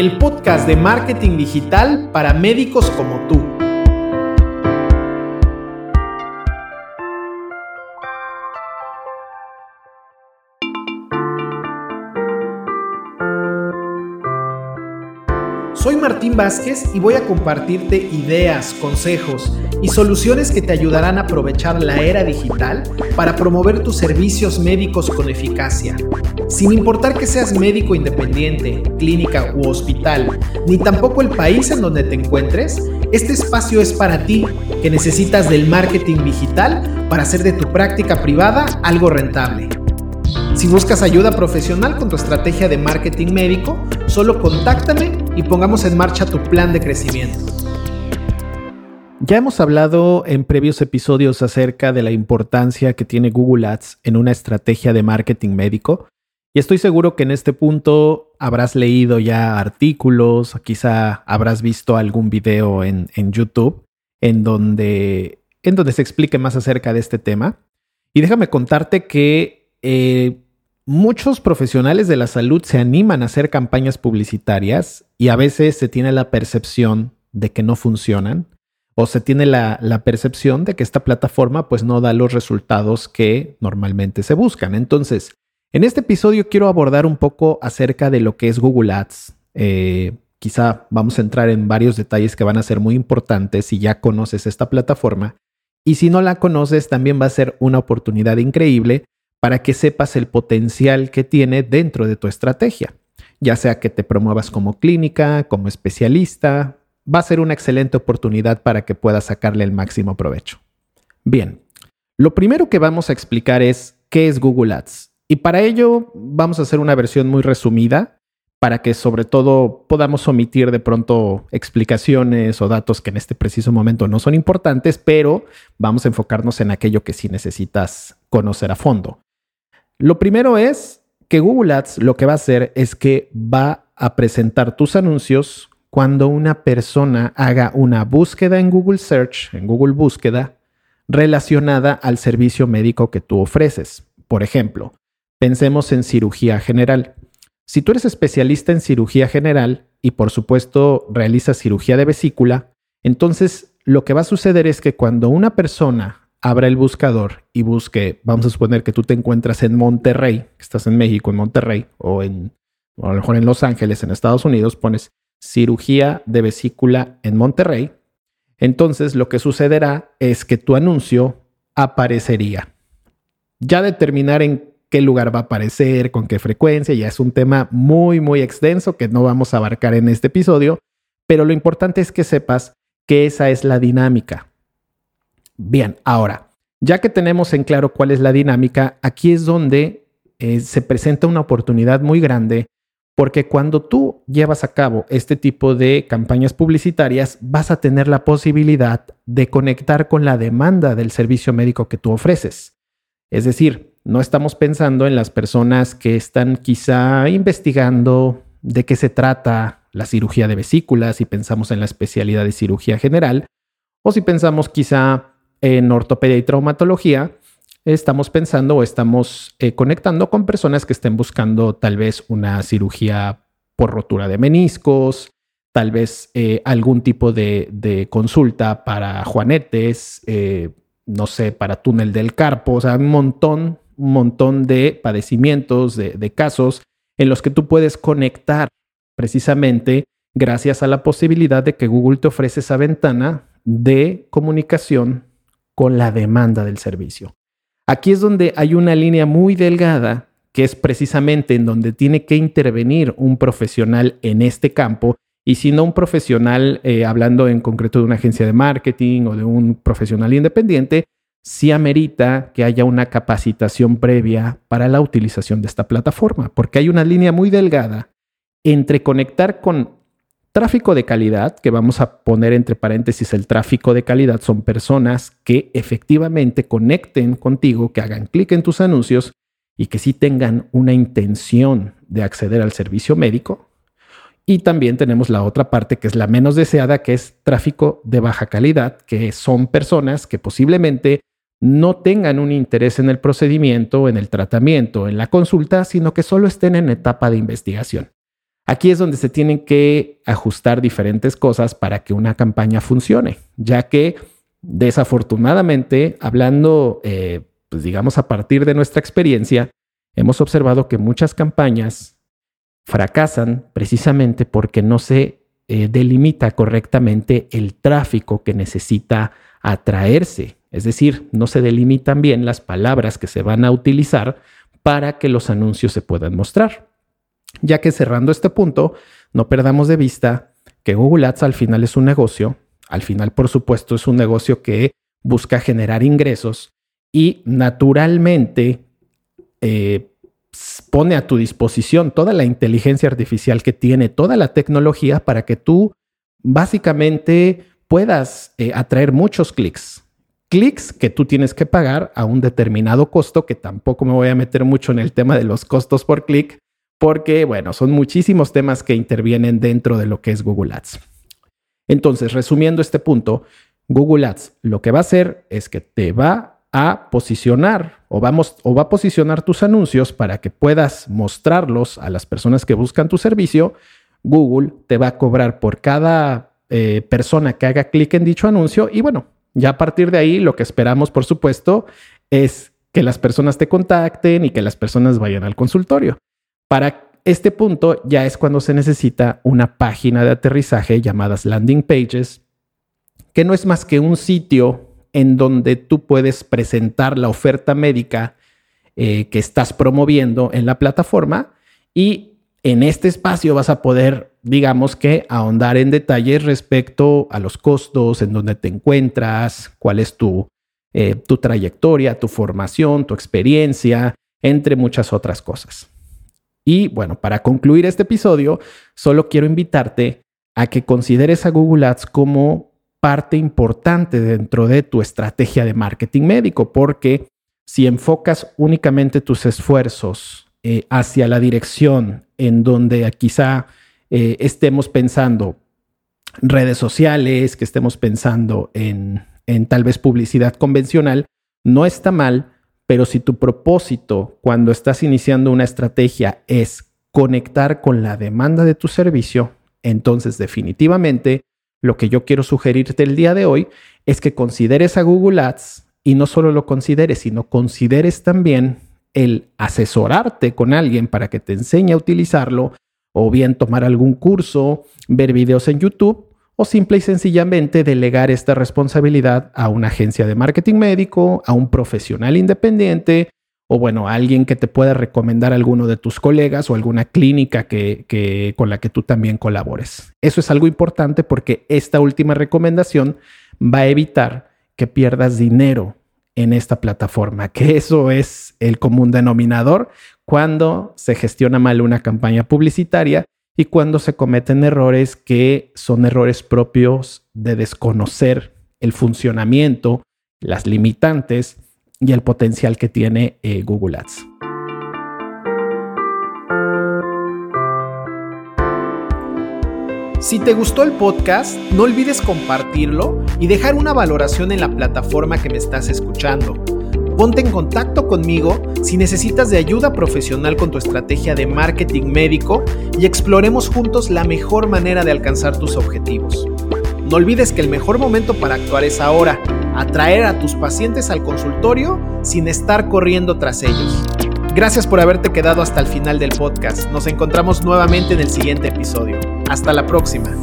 el podcast de marketing digital para médicos como tú. Soy Martín Vázquez y voy a compartirte ideas, consejos y soluciones que te ayudarán a aprovechar la era digital para promover tus servicios médicos con eficacia. Sin importar que seas médico independiente, clínica u hospital, ni tampoco el país en donde te encuentres, este espacio es para ti que necesitas del marketing digital para hacer de tu práctica privada algo rentable. Si buscas ayuda profesional con tu estrategia de marketing médico, solo contáctame y pongamos en marcha tu plan de crecimiento. Ya hemos hablado en previos episodios acerca de la importancia que tiene Google Ads en una estrategia de marketing médico y estoy seguro que en este punto habrás leído ya artículos, quizá habrás visto algún video en, YouTube en donde, en donde se explique más acerca de este tema. Y déjame contarte que eh, Muchos profesionales de la salud se animan a hacer campañas publicitarias y a veces se tiene la percepción de que no funcionan o se tiene la, percepción de que esta plataforma pues no da los resultados que normalmente se buscan. Entonces, en este episodio quiero abordar un poco acerca de lo que es Google Ads. Eh, quizá vamos a entrar en varios detalles que van a ser muy importantes si ya conoces esta plataforma. Y si no la conoces, también va a ser una oportunidad increíble para que sepas el potencial que tiene dentro de tu estrategia, ya sea que te promuevas como clínica, como especialista, va a ser una excelente oportunidad para que puedas sacarle el máximo provecho. Bien, lo primero que vamos a explicar es qué es Google Ads. Y para ello vamos a hacer una versión muy resumida para que sobre todo podamos omitir de pronto explicaciones o datos que en este preciso momento no son importantes, pero vamos a enfocarnos en aquello que sí necesitas conocer a fondo. Lo primero es que Google Ads lo que va a hacer es que va a presentar tus anuncios cuando una persona haga una búsqueda en Google Search, en Google Búsqueda, relacionada al servicio médico que tú ofreces. Por ejemplo, pensemos en cirugía general. Si tú eres especialista en cirugía general y por supuesto realizas cirugía de vesícula, entonces lo que va a suceder es que cuando una persona abra el buscador y busque, vamos a suponer que tú te encuentras en Monterrey, que estás en México, en Monterrey, o en, a lo mejor en Los Ángeles, en Estados Unidos, pones cirugía de vesícula en Monterrey, entonces lo que sucederá es que tu anuncio aparecería. Ya determinar en qué lugar va a aparecer, con qué frecuencia, ya es un tema muy, muy extenso que no vamos a abarcar en este episodio, pero lo importante es que sepas que esa es la dinámica. Bien, ahora, ya que tenemos en claro cuál es la dinámica, aquí es donde eh, se presenta una oportunidad muy grande porque cuando tú llevas a cabo este tipo de campañas publicitarias, vas a tener la posibilidad de conectar con la demanda del servicio médico que tú ofreces. Es decir, no estamos pensando en las personas que están quizá investigando de qué se trata la cirugía de vesículas y pensamos en la especialidad de cirugía general, o si pensamos quizá en ortopedia y traumatología, estamos pensando o estamos eh, conectando con personas que estén buscando tal vez una cirugía por rotura de meniscos, tal vez eh, algún tipo de, consulta para juanetes, eh, no sé, para túnel del carpo, o sea, un montón, un montón de padecimientos, de, de casos en los que tú puedes conectar precisamente gracias a la posibilidad de que Google te ofrece esa ventana de comunicación con la demanda del servicio. Aquí es donde hay una línea muy delgada que es precisamente en donde tiene que intervenir un profesional en este campo y si no un profesional, eh, hablando en concreto de una agencia de marketing o de un profesional independiente, sí amerita que haya una capacitación previa para la utilización de esta plataforma, porque hay una línea muy delgada entre conectar con Tráfico de calidad, que vamos a poner entre paréntesis el tráfico de calidad, son personas que efectivamente conecten contigo, que hagan clic en tus anuncios y que sí tengan una intención de acceder al servicio médico. Y también tenemos la otra parte que es la menos deseada, que es tráfico de baja calidad, que son personas que posiblemente no tengan un interés en el procedimiento, en el tratamiento, en la consulta, sino que solo estén en etapa de investigación. Aquí es donde se tienen que ajustar diferentes cosas para que una campaña funcione, ya que desafortunadamente, hablando, eh, pues digamos, a partir de nuestra experiencia, hemos observado que muchas campañas fracasan precisamente porque no se eh, delimita correctamente el tráfico que necesita atraerse. Es decir, no se delimitan bien las palabras que se van a utilizar para que los anuncios se puedan mostrar. Ya que cerrando este punto, no perdamos de vista que Google Ads al final es un negocio, al final por supuesto es un negocio que busca generar ingresos y naturalmente eh, pone a tu disposición toda la inteligencia artificial que tiene, toda la tecnología para que tú básicamente puedas eh, atraer muchos clics. Clics que tú tienes que pagar a un determinado costo, que tampoco me voy a meter mucho en el tema de los costos por clic, porque, bueno, son muchísimos temas que intervienen dentro de lo que es Google Ads. Entonces, resumiendo este punto, Google Ads lo que va a hacer es que te va a posicionar o, vamos, o va a posicionar tus anuncios para que puedas mostrarlos a las personas que buscan tu servicio. Google te va a cobrar por cada eh, persona que haga clic en dicho anuncio y bueno, ya a partir de ahí lo que esperamos, por supuesto, es que las personas te contacten y que las personas vayan al consultorio. Para este punto ya es cuando se necesita una página de aterrizaje llamadas landing pages, que no es más que un sitio en donde tú puedes presentar la oferta médica eh, que estás promoviendo en la plataforma y en este espacio vas a poder, digamos que, ahondar en detalles respecto a los costos, en dónde te encuentras, cuál es tu, eh, tu trayectoria, tu formación, tu experiencia, entre muchas otras cosas. Y bueno, para concluir este episodio, solo quiero invitarte a que consideres a Google Ads como parte importante dentro de tu estrategia de marketing médico, porque si enfocas únicamente tus esfuerzos eh, hacia la dirección en donde quizá eh, estemos pensando redes sociales, que estemos pensando en, en tal vez publicidad convencional, no está mal, pero si tu propósito cuando estás iniciando una estrategia es conectar con la demanda de tu servicio, entonces definitivamente lo que yo quiero sugerirte el día de hoy es que consideres a Google Ads y no solo lo consideres, sino consideres también el asesorarte con alguien para que te enseñe a utilizarlo o bien tomar algún curso, ver videos en YouTube o simple y sencillamente delegar esta responsabilidad a una agencia de marketing médico, a un profesional independiente o bueno, alguien que te pueda recomendar a alguno de tus colegas o alguna clínica que, con la que tú también colabores. Eso es algo importante porque esta última recomendación va a evitar que pierdas dinero en esta plataforma, que eso es el común denominador cuando se gestiona mal una campaña publicitaria y cuando se cometen errores que son errores propios de desconocer el funcionamiento, las limitantes y el potencial que tiene eh, Google Ads. Si te gustó el podcast, no olvides compartirlo y dejar una valoración en la plataforma que me estás escuchando. Ponte en contacto conmigo si necesitas de ayuda profesional con tu estrategia de marketing médico y exploremos juntos la mejor manera de alcanzar tus objetivos. No olvides que el mejor momento para actuar es ahora atraer a tus pacientes al consultorio sin estar corriendo tras ellos. Gracias por haberte quedado hasta el final del podcast. Nos encontramos nuevamente en el siguiente episodio. Hasta la próxima.